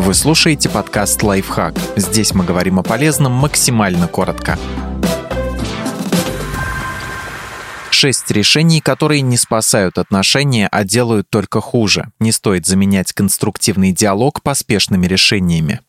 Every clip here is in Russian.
Вы слушаете подкаст «Лайфхак». Здесь мы говорим о полезном максимально коротко. Шесть решений, которые не спасают отношения, а делают только хуже. Не стоит заменять конструктивный диалог поспешными решениями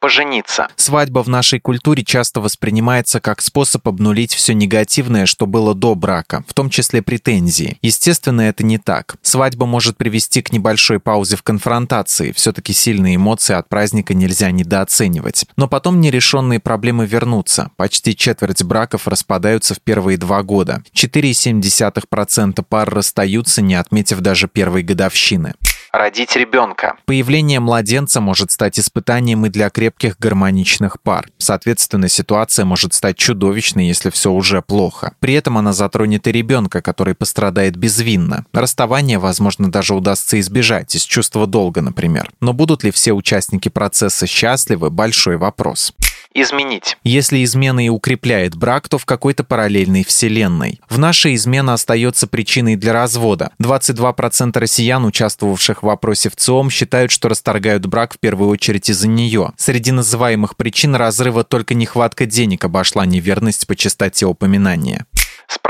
пожениться. Свадьба в нашей культуре часто воспринимается как способ обнулить все негативное, что было до брака, в том числе претензии. Естественно, это не так. Свадьба может привести к небольшой паузе в конфронтации, все-таки сильные эмоции от праздника нельзя недооценивать. Но потом нерешенные проблемы вернутся. Почти четверть браков распадаются в первые два года. 4,7% пар расстаются, не отметив даже первой годовщины родить ребенка. Появление младенца может стать испытанием и для крепких гармоничных пар. Соответственно, ситуация может стать чудовищной, если все уже плохо. При этом она затронет и ребенка, который пострадает безвинно. Расставание, возможно, даже удастся избежать, из чувства долга, например. Но будут ли все участники процесса счастливы – большой вопрос изменить. Если измена и укрепляет брак, то в какой-то параллельной вселенной. В нашей измена остается причиной для развода. 22% россиян, участвовавших в вопросе в ЦИОМ, считают, что расторгают брак в первую очередь из-за нее. Среди называемых причин разрыва только нехватка денег обошла неверность по частоте упоминания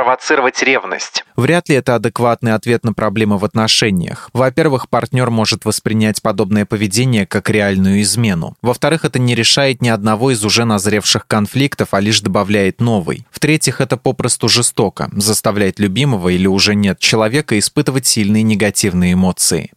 спровоцировать ревность. Вряд ли это адекватный ответ на проблемы в отношениях. Во-первых, партнер может воспринять подобное поведение как реальную измену. Во-вторых, это не решает ни одного из уже назревших конфликтов, а лишь добавляет новый. В-третьих, это попросту жестоко, заставляет любимого или уже нет человека испытывать сильные негативные эмоции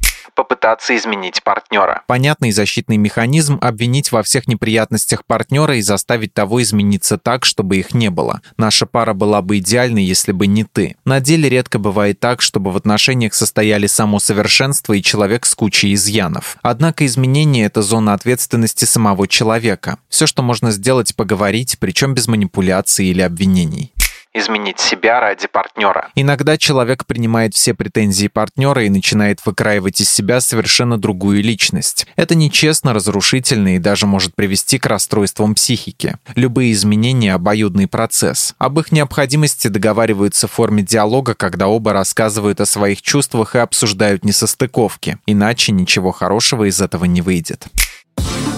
попытаться изменить партнера. Понятный защитный механизм – обвинить во всех неприятностях партнера и заставить того измениться так, чтобы их не было. Наша пара была бы идеальной, если бы не ты. На деле редко бывает так, чтобы в отношениях состояли само совершенство и человек с кучей изъянов. Однако изменение – это зона ответственности самого человека. Все, что можно сделать – поговорить, причем без манипуляций или обвинений изменить себя ради партнера. Иногда человек принимает все претензии партнера и начинает выкраивать из себя совершенно другую личность. Это нечестно, разрушительно и даже может привести к расстройствам психики. Любые изменения – обоюдный процесс. Об их необходимости договариваются в форме диалога, когда оба рассказывают о своих чувствах и обсуждают несостыковки. Иначе ничего хорошего из этого не выйдет.